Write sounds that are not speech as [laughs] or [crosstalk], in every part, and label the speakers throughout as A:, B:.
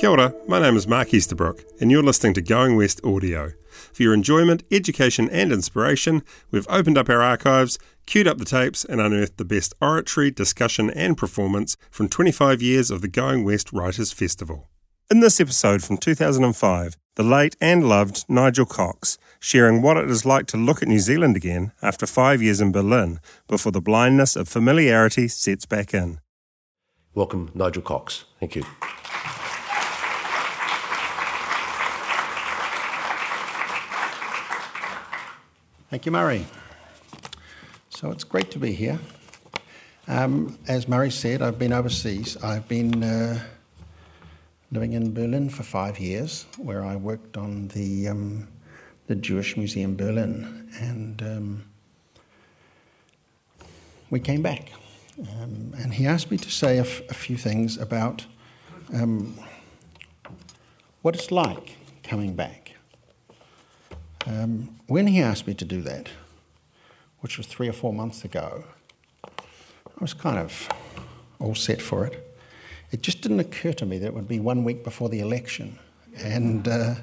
A: Kia ora, my name is Mark Easterbrook, and you're listening to Going West Audio. For your enjoyment, education, and inspiration, we've opened up our archives, queued up the tapes, and unearthed the best oratory, discussion, and performance from 25 years of the Going West Writers Festival. In this episode from 2005, the late and loved Nigel Cox sharing what it is like to look at New Zealand again after five years in Berlin before the blindness of familiarity sets back in.
B: Welcome, Nigel Cox. Thank you.
C: Thank you, Murray. So it's great to be here. Um, as Murray said, I've been overseas. I've been uh, living in Berlin for five years, where I worked on the um, the Jewish Museum Berlin, and um, we came back. Um, and he asked me to say a, f- a few things about um, what it's like coming back. Um, when he asked me to do that, which was three or four months ago, I was kind of all set for it. It just didn't occur to me that it would be one week before the election, and uh,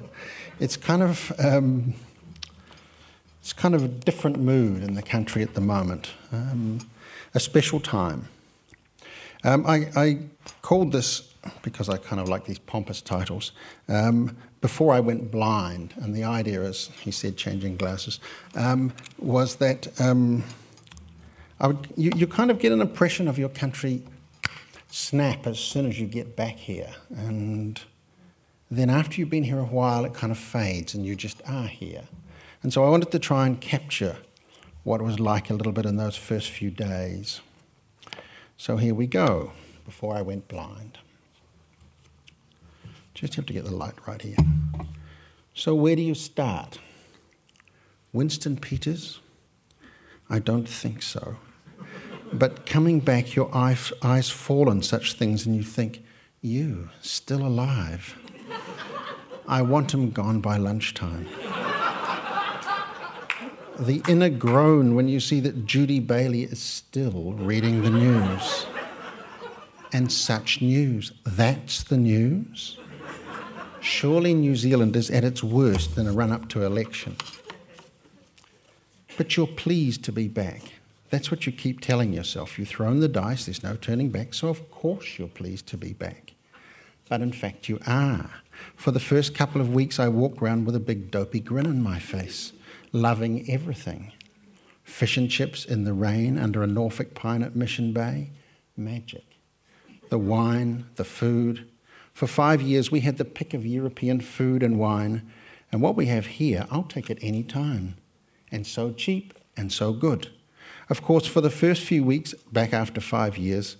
C: it's kind of um, it's kind of a different mood in the country at the moment, um, a special time. Um, I, I, called this because I kind of like these pompous titles. Um, before I went blind, and the idea is, he said, changing glasses, um, was that um, would, you, you kind of get an impression of your country snap as soon as you get back here. And then after you've been here a while, it kind of fades and you just are here. And so I wanted to try and capture what it was like a little bit in those first few days. So here we go, before I went blind. Just have to get the light right here. So, where do you start? Winston Peters? I don't think so. But coming back, your eyes fall on such things and you think, you, still alive. I want him gone by lunchtime. the inner groan when you see that Judy Bailey is still reading the news. And such news. That's the news? Surely New Zealand is at its worst in a run up to election. But you're pleased to be back. That's what you keep telling yourself. You've thrown the dice, there's no turning back, so of course you're pleased to be back. But in fact, you are. For the first couple of weeks, I walked around with a big dopey grin on my face, loving everything. Fish and chips in the rain under a Norfolk pine at Mission Bay, magic. The wine, the food, for five years, we had the pick of European food and wine, and what we have here, I'll take it any time. And so cheap and so good. Of course, for the first few weeks, back after five years,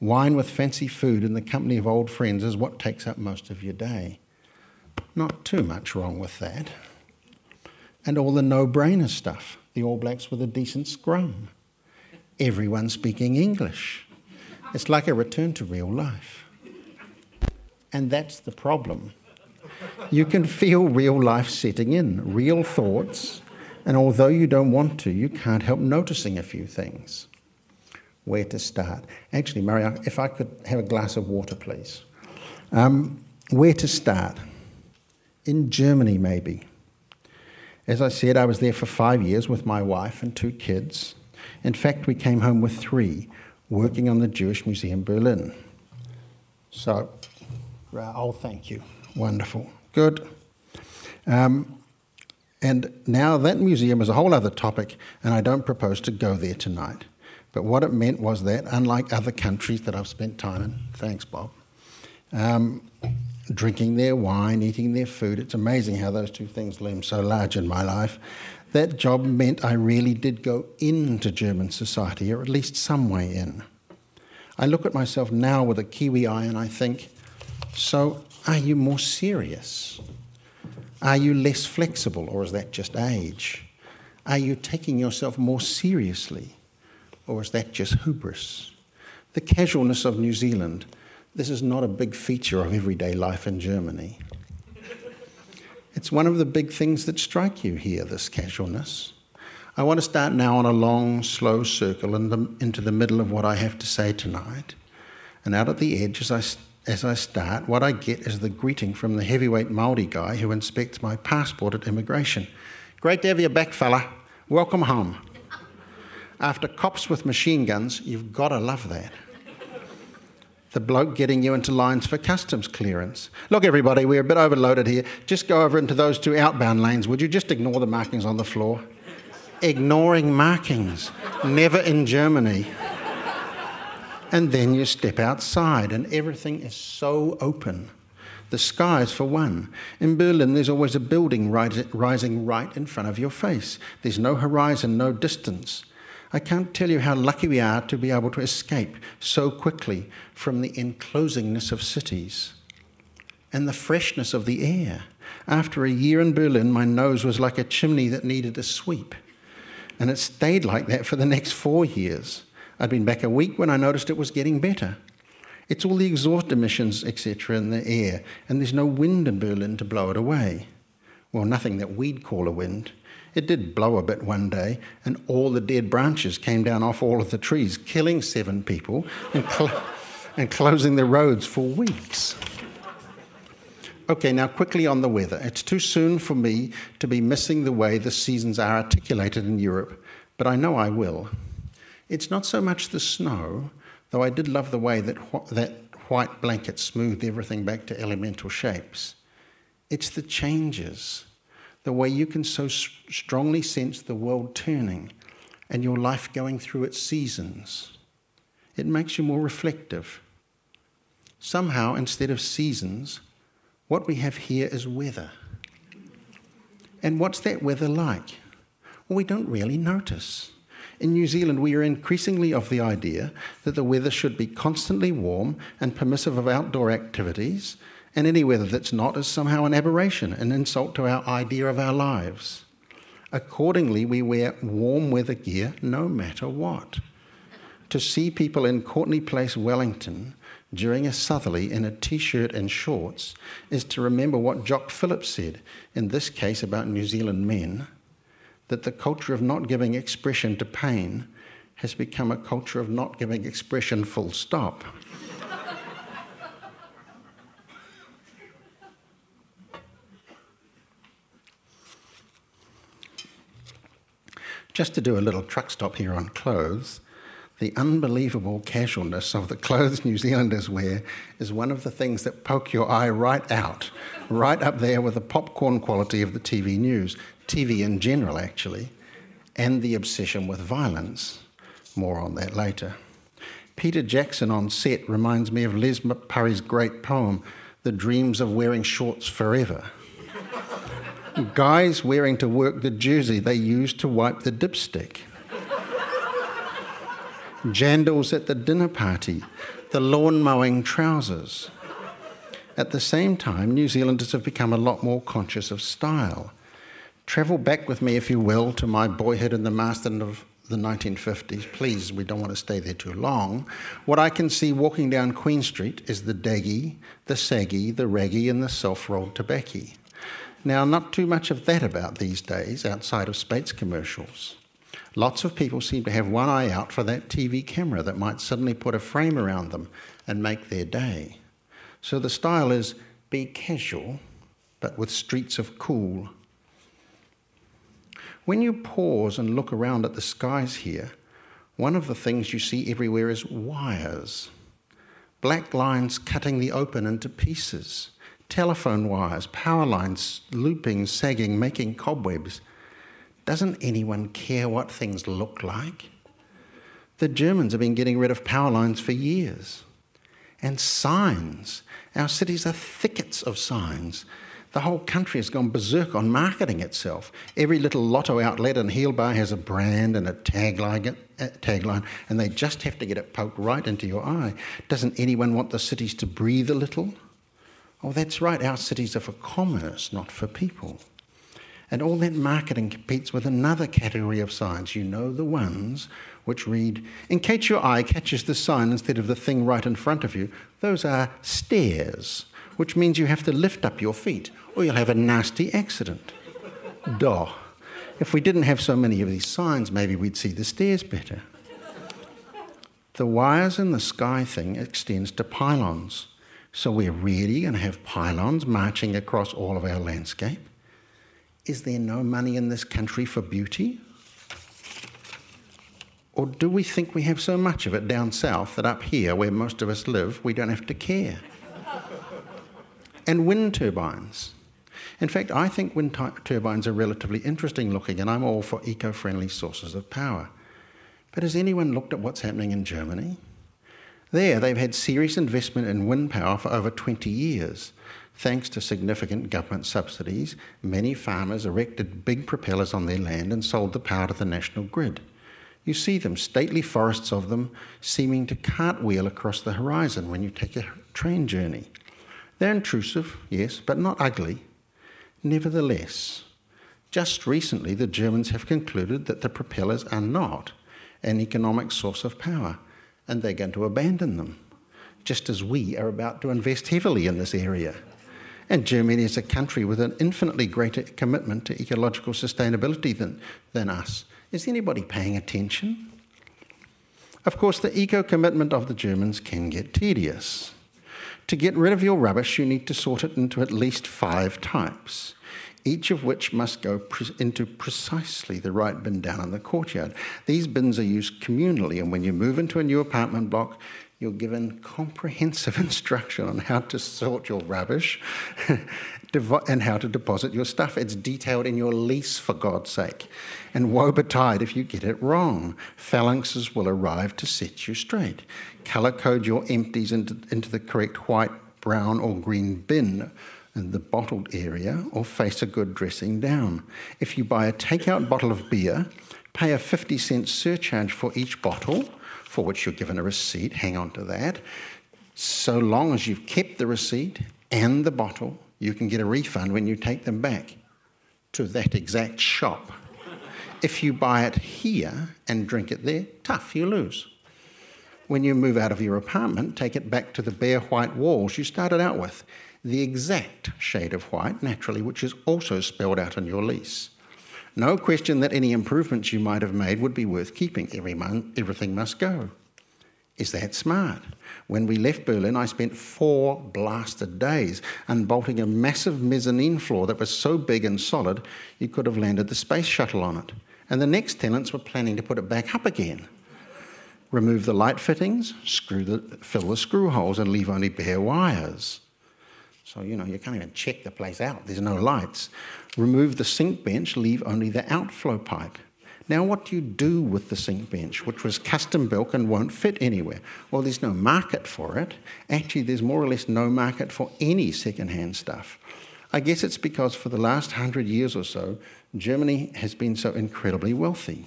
C: wine with fancy food in the company of old friends is what takes up most of your day. Not too much wrong with that. And all the no brainer stuff the All Blacks with a decent scrum, everyone speaking English. It's like a return to real life. And that's the problem. You can feel real life setting in, real thoughts, and although you don't want to, you can't help noticing a few things. Where to start? Actually, Murray, if I could have a glass of water, please. Um, where to start? In Germany, maybe. As I said, I was there for five years with my wife and two kids. In fact, we came home with three, working on the Jewish Museum Berlin. So Right. Oh, thank you. Wonderful. Good. Um, and now that museum is a whole other topic, and I don't propose to go there tonight. But what it meant was that, unlike other countries that I've spent time in, thanks, Bob, um, drinking their wine, eating their food, it's amazing how those two things loom so large in my life. That job meant I really did go into German society, or at least some way in. I look at myself now with a Kiwi eye and I think, so, are you more serious? Are you less flexible, or is that just age? Are you taking yourself more seriously, or is that just hubris? The casualness of New Zealand, this is not a big feature of everyday life in Germany. It's one of the big things that strike you here, this casualness. I want to start now on a long, slow circle in the, into the middle of what I have to say tonight. And out at the edge, as I as I start, what I get is the greeting from the heavyweight Maori guy who inspects my passport at immigration. Great to have you back, fella. Welcome home. After cops with machine guns, you've got to love that. The bloke getting you into lines for customs clearance. Look, everybody, we're a bit overloaded here. Just go over into those two outbound lanes, would you? Just ignore the markings on the floor. Ignoring markings. Never in Germany and then you step outside, and everything is so open. The skies, for one. In Berlin, there's always a building rising right in front of your face. There's no horizon, no distance. I can't tell you how lucky we are to be able to escape so quickly from the enclosingness of cities and the freshness of the air. After a year in Berlin, my nose was like a chimney that needed a sweep. And it stayed like that for the next four years. I'd been back a week when I noticed it was getting better. It's all the exhaust emissions, etc., in the air, and there's no wind in Berlin to blow it away. Well, nothing that we'd call a wind. It did blow a bit one day, and all the dead branches came down off all of the trees, killing seven people and, cl- and closing the roads for weeks. Okay, now quickly on the weather. It's too soon for me to be missing the way the seasons are articulated in Europe, but I know I will. It's not so much the snow, though I did love the way that, wh- that white blanket smoothed everything back to elemental shapes. It's the changes, the way you can so s- strongly sense the world turning and your life going through its seasons. It makes you more reflective. Somehow, instead of seasons, what we have here is weather. And what's that weather like? Well, we don't really notice. In New Zealand, we are increasingly of the idea that the weather should be constantly warm and permissive of outdoor activities, and any weather that's not is somehow an aberration, an insult to our idea of our lives. Accordingly, we wear warm weather gear no matter what. To see people in Courtenay Place, Wellington, during a southerly in a t shirt and shorts is to remember what Jock Phillips said, in this case about New Zealand men that the culture of not giving expression to pain has become a culture of not giving expression full stop. Just to do a little truck stop here on clothes, the unbelievable casualness of the clothes New Zealanders wear is one of the things that poke your eye right out, right up there with the popcorn quality of the TV news. TV in general, actually, and the obsession with violence. More on that later. Peter Jackson on set reminds me of Les Murray's great poem, The Dreams of Wearing Shorts Forever. [laughs] Guys wearing to work the jersey they use to wipe the dipstick. Jandals at the dinner party, the lawn mowing trousers. At the same time, New Zealanders have become a lot more conscious of style. Travel back with me, if you will, to my boyhood in the Masterton of the 1950s. Please, we don't want to stay there too long. What I can see walking down Queen Street is the daggy, the saggy, the raggy, and the self rolled tobacco. Now, not too much of that about these days outside of Speight's commercials. Lots of people seem to have one eye out for that TV camera that might suddenly put a frame around them and make their day. So the style is be casual, but with streets of cool when you pause and look around at the skies here, one of the things you see everywhere is wires. Black lines cutting the open into pieces, telephone wires, power lines looping, sagging, making cobwebs. Doesn't anyone care what things look like? The Germans have been getting rid of power lines for years. And signs. Our cities are thickets of signs the whole country has gone berserk on marketing itself. Every little lotto outlet and heel bar has a brand and a tagline, a tagline, and they just have to get it poked right into your eye. Doesn't anyone want the cities to breathe a little? Oh, that's right, our cities are for commerce, not for people. And all that marketing competes with another category of signs. You know the ones which read, In case your eye catches the sign instead of the thing right in front of you, those are stairs which means you have to lift up your feet or you'll have a nasty accident. Duh. If we didn't have so many of these signs, maybe we'd see the stairs better. The wires in the sky thing extends to pylons. So we're really going to have pylons marching across all of our landscape? Is there no money in this country for beauty? Or do we think we have so much of it down south that up here, where most of us live, we don't have to care? And wind turbines. In fact, I think wind turbines are relatively interesting looking, and I'm all for eco friendly sources of power. But has anyone looked at what's happening in Germany? There, they've had serious investment in wind power for over 20 years. Thanks to significant government subsidies, many farmers erected big propellers on their land and sold the power to the national grid. You see them, stately forests of them, seeming to cartwheel across the horizon when you take a train journey. They're intrusive, yes, but not ugly. Nevertheless, just recently the Germans have concluded that the propellers are not an economic source of power and they're going to abandon them, just as we are about to invest heavily in this area. And Germany is a country with an infinitely greater commitment to ecological sustainability than, than us. Is anybody paying attention? Of course, the eco commitment of the Germans can get tedious. To get rid of your rubbish, you need to sort it into at least five types each of which must go pre- into precisely the right bin down in the courtyard. These bins are used communally, and when you move into a new apartment block, you're given comprehensive [laughs] instruction on how to sort your rubbish and how to deposit your stuff. It's detailed in your lease, for God's sake. And woe betide if you get it wrong. Phalanxes will arrive to set you straight. Colour code your empties into, into the correct white, brown, or green bin in the bottled area or face a good dressing down. If you buy a takeout bottle of beer, pay a 50 cent surcharge for each bottle, for which you're given a receipt, hang on to that. So long as you've kept the receipt and the bottle, you can get a refund when you take them back to that exact shop. If you buy it here and drink it there, tough, you lose. When you move out of your apartment, take it back to the bare white walls you started out with the exact shade of white, naturally, which is also spelled out in your lease. No question that any improvements you might have made would be worth keeping. Every month, everything must go. Is that smart? When we left Berlin, I spent four blasted days unbolting a massive mezzanine floor that was so big and solid you could have landed the space shuttle on it. And the next tenants were planning to put it back up again. Remove the light fittings, screw the, fill the screw holes, and leave only bare wires. So, you know, you can't even check the place out. There's no lights. Remove the sink bench, leave only the outflow pipe. Now, what do you do with the sink bench, which was custom built and won't fit anywhere? Well, there's no market for it. Actually, there's more or less no market for any second-hand stuff. I guess it's because for the last hundred years or so, Germany has been so incredibly wealthy.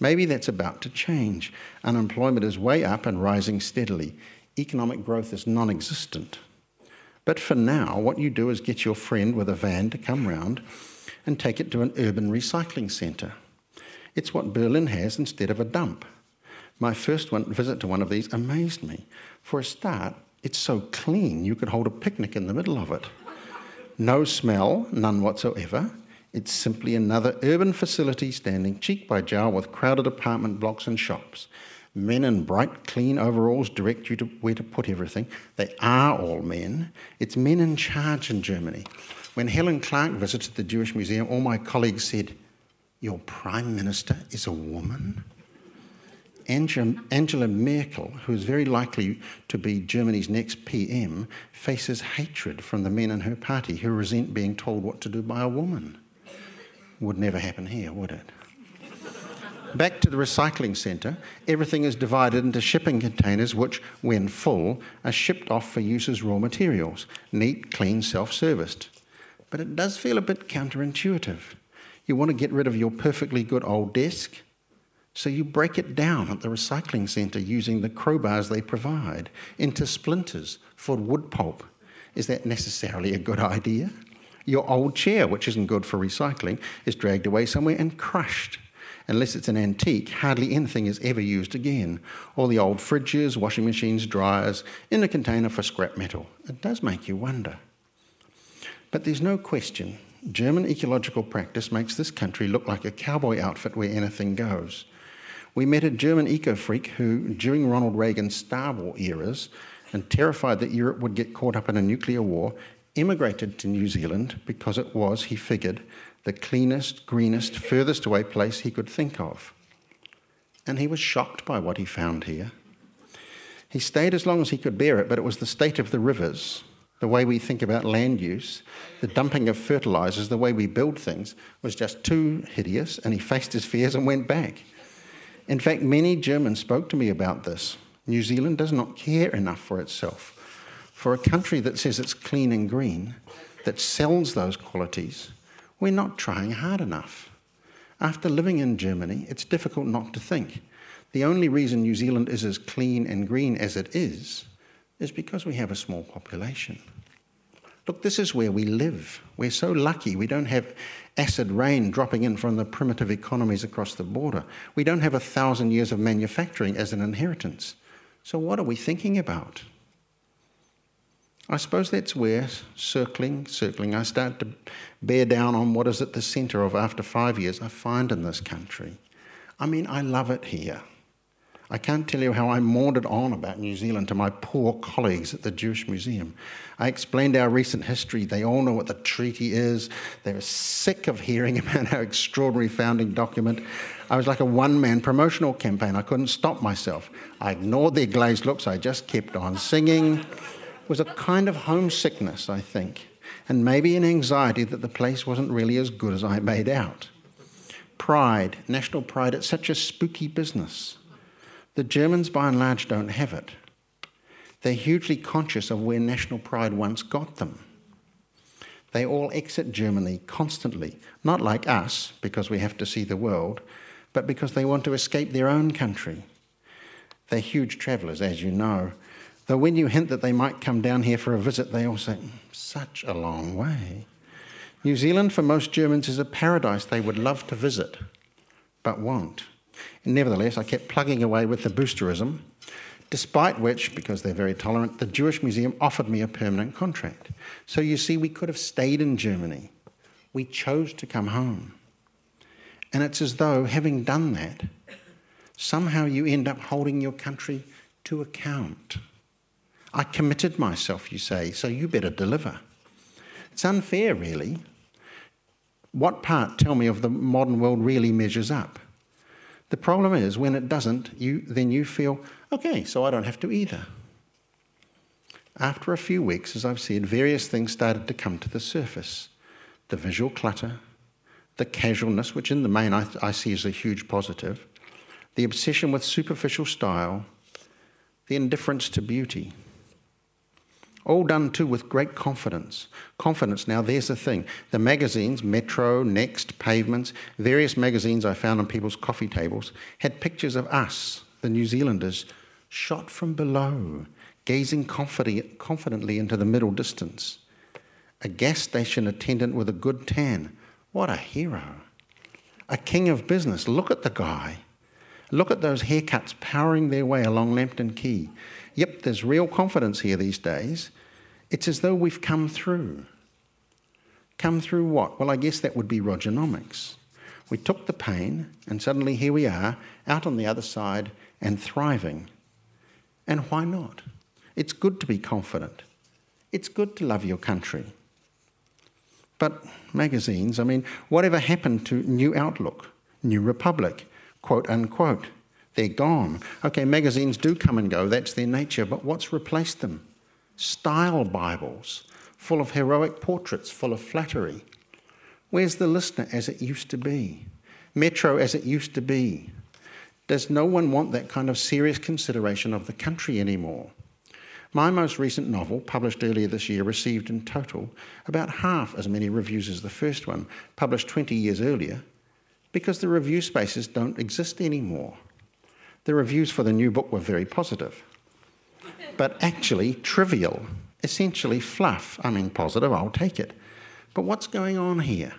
C: Maybe that's about to change. Unemployment is way up and rising steadily. Economic growth is non existent. But for now, what you do is get your friend with a van to come round and take it to an urban recycling centre. It's what Berlin has instead of a dump. My first one, visit to one of these amazed me. For a start, it's so clean you could hold a picnic in the middle of it. No smell, none whatsoever. It's simply another urban facility standing cheek by jowl with crowded apartment blocks and shops. Men in bright, clean overalls direct you to where to put everything. They are all men. It's men in charge in Germany. When Helen Clark visited the Jewish Museum, all my colleagues said, Your Prime Minister is a woman? Angela Merkel, who is very likely to be Germany's next PM, faces hatred from the men in her party who resent being told what to do by a woman. Would never happen here, would it? Back to the recycling centre, everything is divided into shipping containers, which, when full, are shipped off for use as raw materials neat, clean, self serviced. But it does feel a bit counterintuitive. You want to get rid of your perfectly good old desk, so you break it down at the recycling centre using the crowbars they provide into splinters for wood pulp. Is that necessarily a good idea? Your old chair, which isn't good for recycling, is dragged away somewhere and crushed unless it's an antique, hardly anything is ever used again. All the old fridges, washing machines, dryers, in a container for scrap metal. It does make you wonder. But there's no question German ecological practice makes this country look like a cowboy outfit where anything goes. We met a German eco freak who, during Ronald Reagan's Star War eras, and terrified that Europe would get caught up in a nuclear war, immigrated to New Zealand because it was, he figured, the cleanest, greenest, furthest away place he could think of. And he was shocked by what he found here. He stayed as long as he could bear it, but it was the state of the rivers, the way we think about land use, the dumping of fertilizers, the way we build things was just too hideous, and he faced his fears and went back. In fact, many Germans spoke to me about this. New Zealand does not care enough for itself. For a country that says it's clean and green, that sells those qualities, we're not trying hard enough. After living in Germany, it's difficult not to think. The only reason New Zealand is as clean and green as it is is because we have a small population. Look, this is where we live. We're so lucky we don't have acid rain dropping in from the primitive economies across the border. We don't have a thousand years of manufacturing as an inheritance. So, what are we thinking about? I suppose that's where, circling, circling, I start to bear down on what is at the centre of, after five years, I find in this country. I mean, I love it here. I can't tell you how I maundered on about New Zealand to my poor colleagues at the Jewish Museum. I explained our recent history. They all know what the treaty is. They were sick of hearing [laughs] about our extraordinary founding document. I was like a one man promotional campaign. I couldn't stop myself. I ignored their glazed looks. I just kept on singing. It was a kind of homesickness, I think, and maybe an anxiety that the place wasn't really as good as I made out. Pride, national pride, it's such a spooky business. The Germans, by and large, don't have it. They're hugely conscious of where national pride once got them. They all exit Germany constantly, not like us, because we have to see the world, but because they want to escape their own country. They're huge travellers, as you know. Though when you hint that they might come down here for a visit, they all say, such a long way. New Zealand, for most Germans, is a paradise they would love to visit, but won't. Nevertheless, I kept plugging away with the boosterism, despite which, because they're very tolerant, the Jewish Museum offered me a permanent contract. So you see, we could have stayed in Germany. We chose to come home. And it's as though, having done that, somehow you end up holding your country to account. I committed myself, you say, so you better deliver. It's unfair, really. What part, tell me, of the modern world really measures up? The problem is when it doesn't, you, then you feel, okay, so I don't have to either. After a few weeks, as I've said, various things started to come to the surface the visual clutter, the casualness, which in the main I, I see as a huge positive, the obsession with superficial style, the indifference to beauty. All done too with great confidence. Confidence, now there's the thing. The magazines, Metro, Next, Pavements, various magazines I found on people's coffee tables had pictures of us, the New Zealanders, shot from below, gazing confidently into the middle distance. A gas station attendant with a good tan. What a hero. A king of business. Look at the guy. Look at those haircuts powering their way along Lambton Quay. Yep, there's real confidence here these days. It's as though we've come through. Come through what? Well, I guess that would be Rogernomics. We took the pain, and suddenly here we are, out on the other side and thriving. And why not? It's good to be confident. It's good to love your country. But magazines, I mean, whatever happened to New Outlook, New Republic, quote unquote? They're gone. Okay, magazines do come and go, that's their nature, but what's replaced them? style Bibles, full of heroic portraits, full of flattery. Where's the listener as it used to be? Metro as it used to be? Does no one want that kind of serious consideration of the country anymore? My most recent novel, published earlier this year, received in total about half as many reviews as the first one, published 20 years earlier, because the review spaces don't exist anymore. The reviews for the new book were very positive but actually trivial, essentially fluff. I mean, positive, I'll take it. But what's going on here?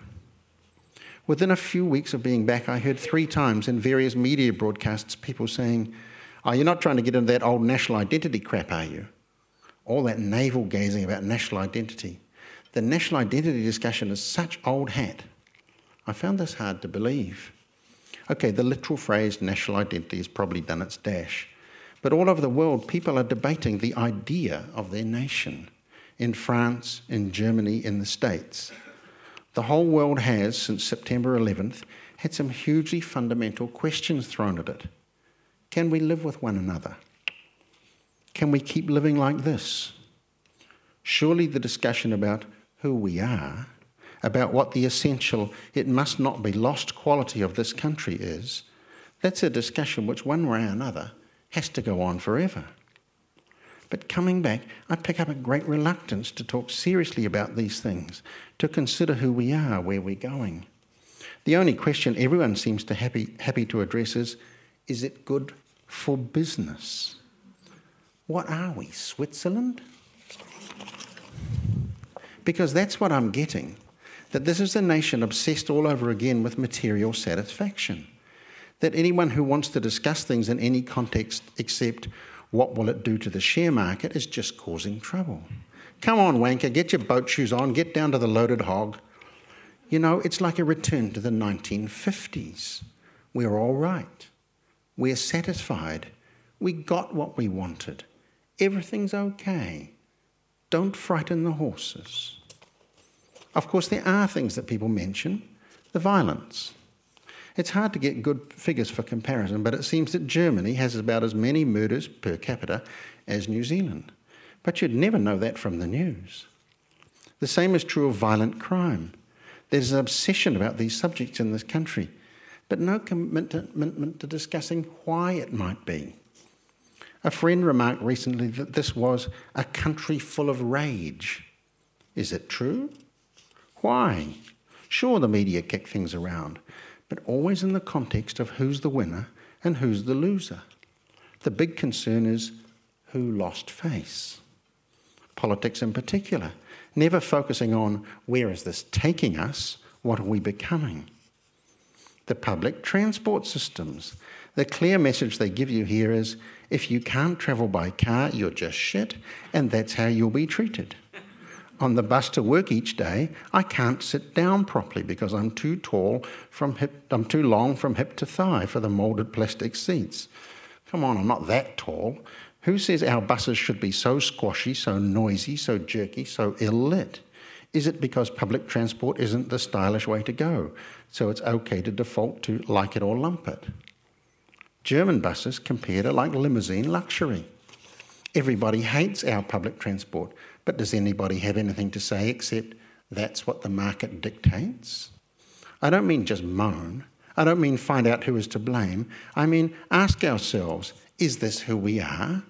C: Within a few weeks of being back, I heard three times in various media broadcasts people saying, Oh, you're not trying to get into that old national identity crap, are you? All that navel gazing about national identity. The national identity discussion is such old hat. I found this hard to believe. Okay, the literal phrase national identity has probably done its dash. But all over the world, people are debating the idea of their nation in France, in Germany, in the States. The whole world has, since September 11th, had some hugely fundamental questions thrown at it. Can we live with one another? Can we keep living like this? Surely the discussion about who we are, about what the essential, it must not be lost quality of this country is, that's a discussion which, one way or another, has to go on forever. But coming back, I pick up a great reluctance to talk seriously about these things, to consider who we are, where we're going. The only question everyone seems to happy, happy to address is is it good for business? What are we, Switzerland? Because that's what I'm getting that this is a nation obsessed all over again with material satisfaction. That anyone who wants to discuss things in any context except what will it do to the share market is just causing trouble. Come on, wanker, get your boat shoes on, get down to the loaded hog. You know, it's like a return to the 1950s. We're all right. We're satisfied. We got what we wanted. Everything's okay. Don't frighten the horses. Of course, there are things that people mention the violence, it's hard to get good figures for comparison, but it seems that Germany has about as many murders per capita as New Zealand. But you'd never know that from the news. The same is true of violent crime. There's an obsession about these subjects in this country, but no commitment to discussing why it might be. A friend remarked recently that this was a country full of rage. Is it true? Why? Sure, the media kick things around, but always in the context of who's the winner and who's the loser. The big concern is who lost face. Politics in particular, never focusing on where is this taking us, what are we becoming. The public transport systems. The clear message they give you here is if you can't travel by car, you're just shit, and that's how you'll be treated on the bus to work each day, I can't sit down properly because I'm too tall from hip, I'm too long from hip to thigh for the moulded plastic seats. Come on, I'm not that tall. Who says our buses should be so squashy, so noisy, so jerky, so ill lit? Is it because public transport isn't the stylish way to go, so it's okay to default to like it or lump it? German buses compared are like limousine luxury. Everybody hates our public transport but does anybody have anything to say except that's what the market dictates? I don't mean just moan. I don't mean find out who is to blame. I mean ask ourselves is this who we are?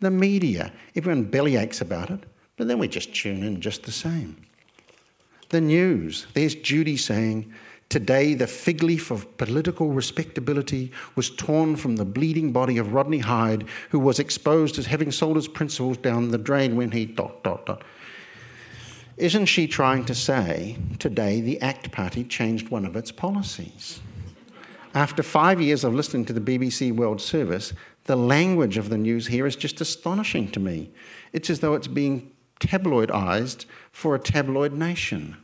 C: The media, everyone bellyaches about it, but then we just tune in just the same. The news, there's Judy saying, Today, the fig leaf of political respectability was torn from the bleeding body of Rodney Hide, who was exposed as having sold his principles down the drain when he dot, dot, dot. Isn't she trying to say today the ACT Party changed one of its policies? After five years of listening to the BBC World Service, the language of the news here is just astonishing to me. It's as though it's being tabloidized for a tabloid nation.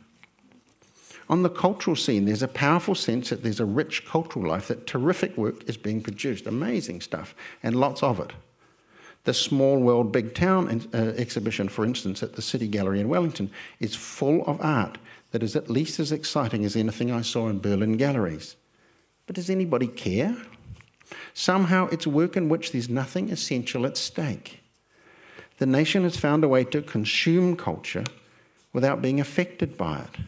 C: On the cultural scene, there's a powerful sense that there's a rich cultural life, that terrific work is being produced, amazing stuff, and lots of it. The Small World Big Town uh, exhibition, for instance, at the City Gallery in Wellington, is full of art that is at least as exciting as anything I saw in Berlin galleries. But does anybody care? Somehow it's work in which there's nothing essential at stake. The nation has found a way to consume culture without being affected by it.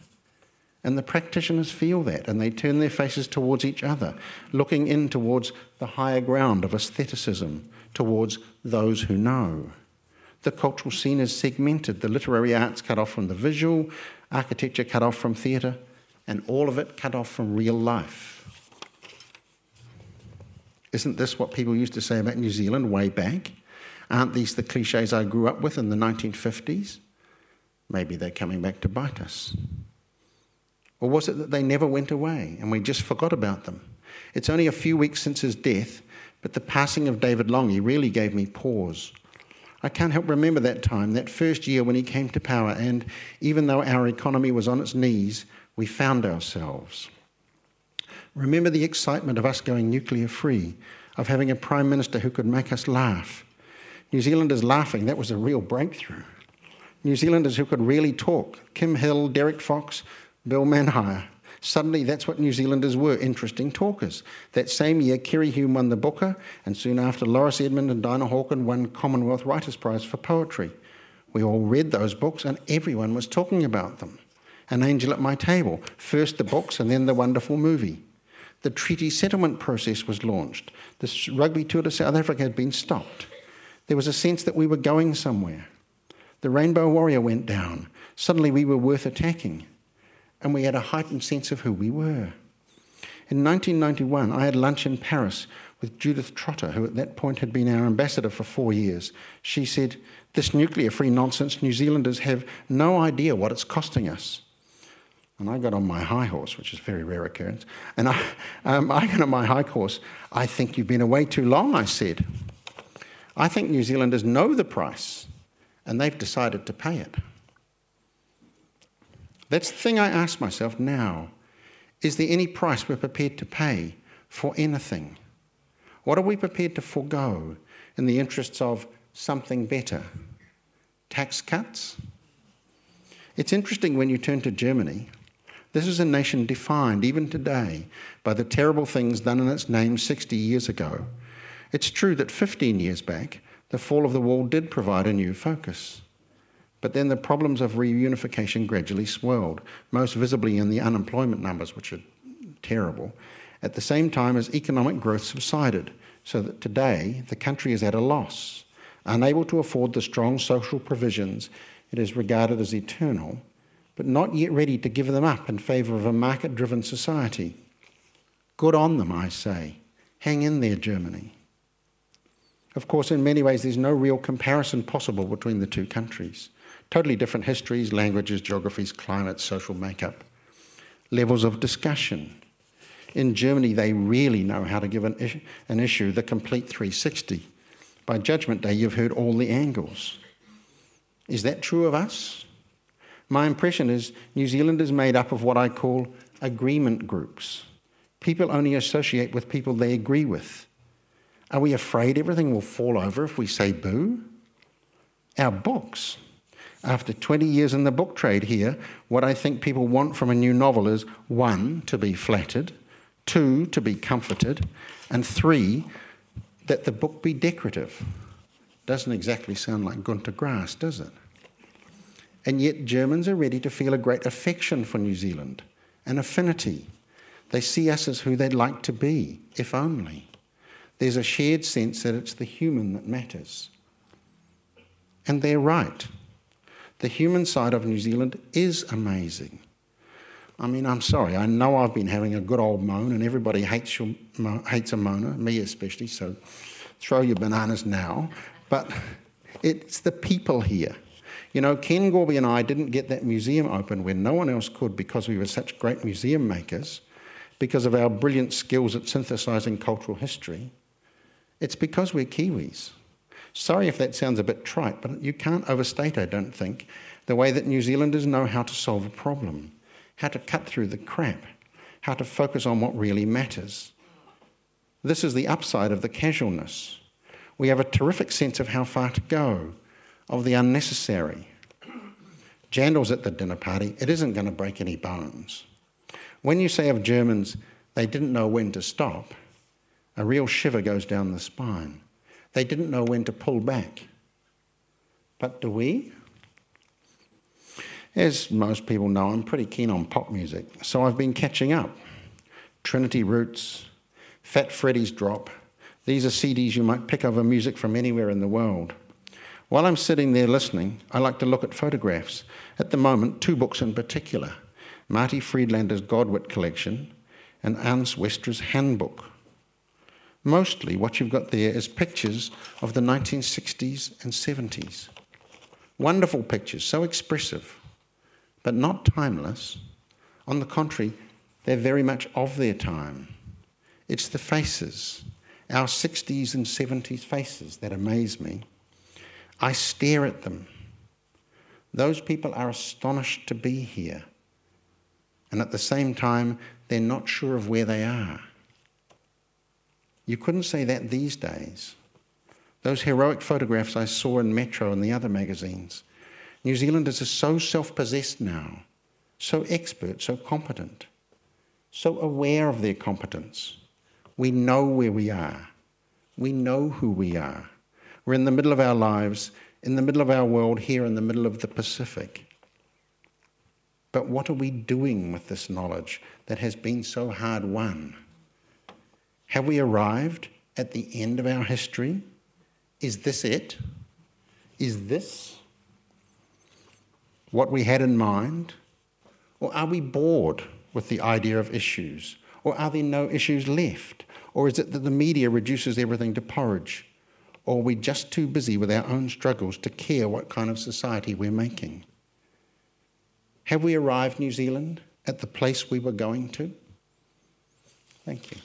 C: And the practitioners feel that and they turn their faces towards each other, looking in towards the higher ground of aestheticism, towards those who know. The cultural scene is segmented, the literary arts cut off from the visual, architecture cut off from theatre, and all of it cut off from real life. Isn't this what people used to say about New Zealand way back? Aren't these the cliches I grew up with in the 1950s? Maybe they're coming back to bite us. Or was it that they never went away and we just forgot about them? It's only a few weeks since his death, but the passing of David Lange really gave me pause. I can't help remember that time, that first year when he came to power, and even though our economy was on its knees, we found ourselves. Remember the excitement of us going nuclear free, of having a Prime Minister who could make us laugh. New Zealanders laughing, that was a real breakthrough. New Zealanders who could really talk Kim Hill, Derek Fox, Bill Manhire. Suddenly, that's what New Zealanders were interesting talkers. That same year, Keri Hulme won the Booker, and soon after, Lauris Edmond and Dinah Hawken won Commonwealth Writers' Prize for Poetry. We all read those books, and everyone was talking about them. An Angel at My Table, first the books and then the wonderful movie. The treaty settlement process was launched. The rugby tour to South Africa had been stopped. There was a sense that we were going somewhere. The Rainbow Warrior went down. Suddenly we were worth attacking. And we had a heightened sense of who we were. In 1991, I had lunch in Paris with Judith Trotter, who at that point had been our ambassador for four years. She said, This nuclear free nonsense, New Zealanders have no idea what it's costing us. And I got on my high horse, which is a very rare occurrence. And I, um, I got on my high horse. I think you've been away too long, I said. I think New Zealanders know the price and they've decided to pay it. That's the thing I ask myself now. Is there any price we're prepared to pay for anything? What are we prepared to forego in the interests of something better? Tax cuts? It's interesting when you turn to Germany. This is a nation defined, even today, by the terrible things done in its name 60 years ago. It's true that 15 years back, the fall of the wall did provide a new focus. But then the problems of reunification gradually swelled, most visibly in the unemployment numbers, which are terrible, at the same time as economic growth subsided, so that today the country is at a loss. Unable to afford the strong social provisions it is regarded as eternal, but not yet ready to give them up in favour of a market driven society. Good on them, I say. Hang in there, Germany. Of course, in many ways, there's no real comparison possible between the two countries. Totally different histories, languages, geographies, climates, social makeup, levels of discussion. In Germany, they really know how to give an, is- an issue the complete 360. By Judgment Day, you've heard all the angles. Is that true of us? My impression is New Zealand is made up of what I call agreement groups. People only associate with people they agree with. Are we afraid everything will fall over if we say boo? Our books. After 20 years in the book trade here, what I think people want from a new novel is one, to be flattered, two, to be comforted, and three, that the book be decorative. Doesn't exactly sound like Gunter Grass, does it? And yet, Germans are ready to feel a great affection for New Zealand, an affinity. They see us as who they'd like to be, if only. There's a shared sense that it's the human that matters. And they're right. The human side of New Zealand is amazing. I mean, I'm sorry, I know I've been having a good old moan, and everybody hates, your, hates a moaner, me especially, so throw your bananas now. But it's the people here. You know, Ken Gorbey and I didn't get that museum open when no one else could because we were such great museum makers, because of our brilliant skills at synthesizing cultural history. It's because we're Kiwis. Sorry if that sounds a bit trite, but you can't overstate, I don't think, the way that New Zealanders know how to solve a problem, how to cut through the crap, how to focus on what really matters. This is the upside of the casualness. We have a terrific sense of how far to go, of the unnecessary. Jandal's at the dinner party, it isn't going to break any bones. When you say of Germans, they didn't know when to stop, a real shiver goes down the spine. They didn't know when to pull back. But do we? As most people know, I'm pretty keen on pop music, so I've been catching up. Trinity Roots, Fat Freddy's Drop, these are CDs you might pick over music from anywhere in the world. While I'm sitting there listening, I like to look at photographs. At the moment, two books in particular Marti Friedlander's Godwit collection and Ans Westra's Handbook. Mostly, what you've got there is pictures of the 1960s and 70s. Wonderful pictures, so expressive, but not timeless. On the contrary, they're very much of their time. It's the faces, our 60s and 70s faces, that amaze me. I stare at them. Those people are astonished to be here. And at the same time, they're not sure of where they are. You couldn't say that these days. Those heroic photographs I saw in Metro and the other magazines. New Zealanders are so self possessed now, so expert, so competent, so aware of their competence. We know where we are, we know who we are. We're in the middle of our lives, in the middle of our world, here in the middle of the Pacific. But what are we doing with this knowledge that has been so hard won? Have we arrived at the end of our history? Is this it? Is this what we had in mind? Or are we bored with the idea of issues? Or are there no issues left? Or is it that the media reduces everything to porridge? Or are we just too busy with our own struggles to care what kind of society we're making? Have we arrived, New Zealand, at the place we were going to? Thank you.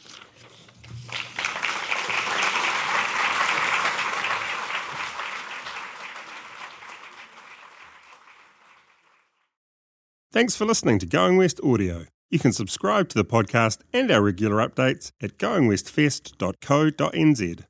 A: Thanks for listening to Going West Audio. You can subscribe to the podcast and our regular updates at goingwestfest.co.nz.